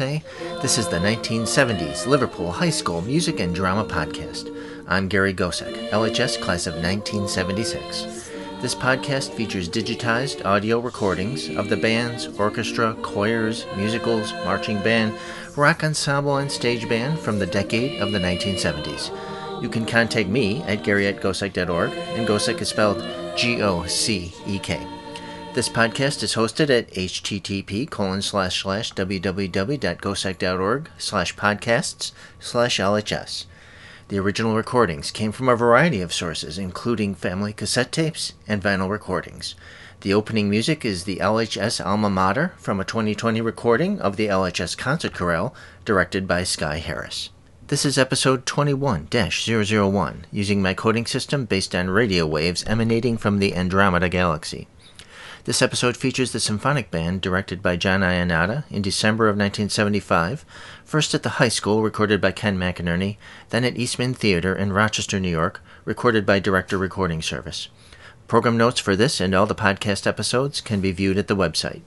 USA. This is the 1970s Liverpool High School Music and Drama Podcast. I'm Gary Gocek, LHS class of 1976. This podcast features digitized audio recordings of the bands, orchestra, choirs, musicals, marching band, rock ensemble, and stage band from the decade of the 1970s. You can contact me at gary at gocek.org, and Gocek is spelled G O C E K. This podcast is hosted at http colon slash slash www.gocek.org slash podcasts slash LHS. The original recordings came from a variety of sources, including family cassette tapes and vinyl recordings. The opening music is the LHS Alma Mater from a 2020 recording of the LHS Concert Chorale, directed by Sky Harris. This is episode 21 001, using my coding system based on radio waves emanating from the Andromeda Galaxy. This episode features the symphonic band directed by John Iannotta in December of 1975, first at the high school recorded by Ken McInerney, then at Eastman Theater in Rochester, New York, recorded by Director Recording Service. Program notes for this and all the podcast episodes can be viewed at the website.